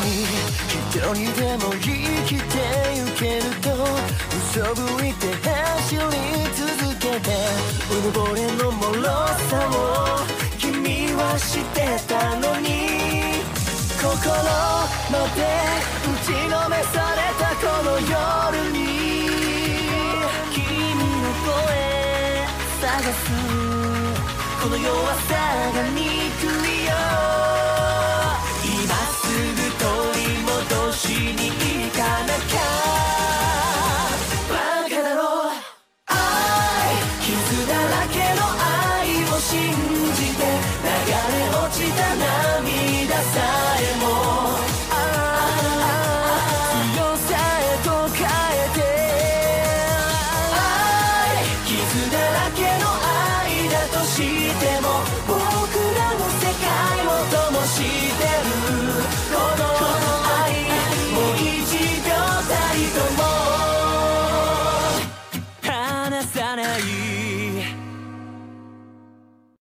どにでも生きてゆけると嘘吹いて走り続けてうぬぼれの脆さを君は知ってたのに。心まで打ちのめされたこの夜に。君の声探す。この弱さが憎いよ。した涙さえも。ああ強さへと変えて。愛傷だらけの愛だとしても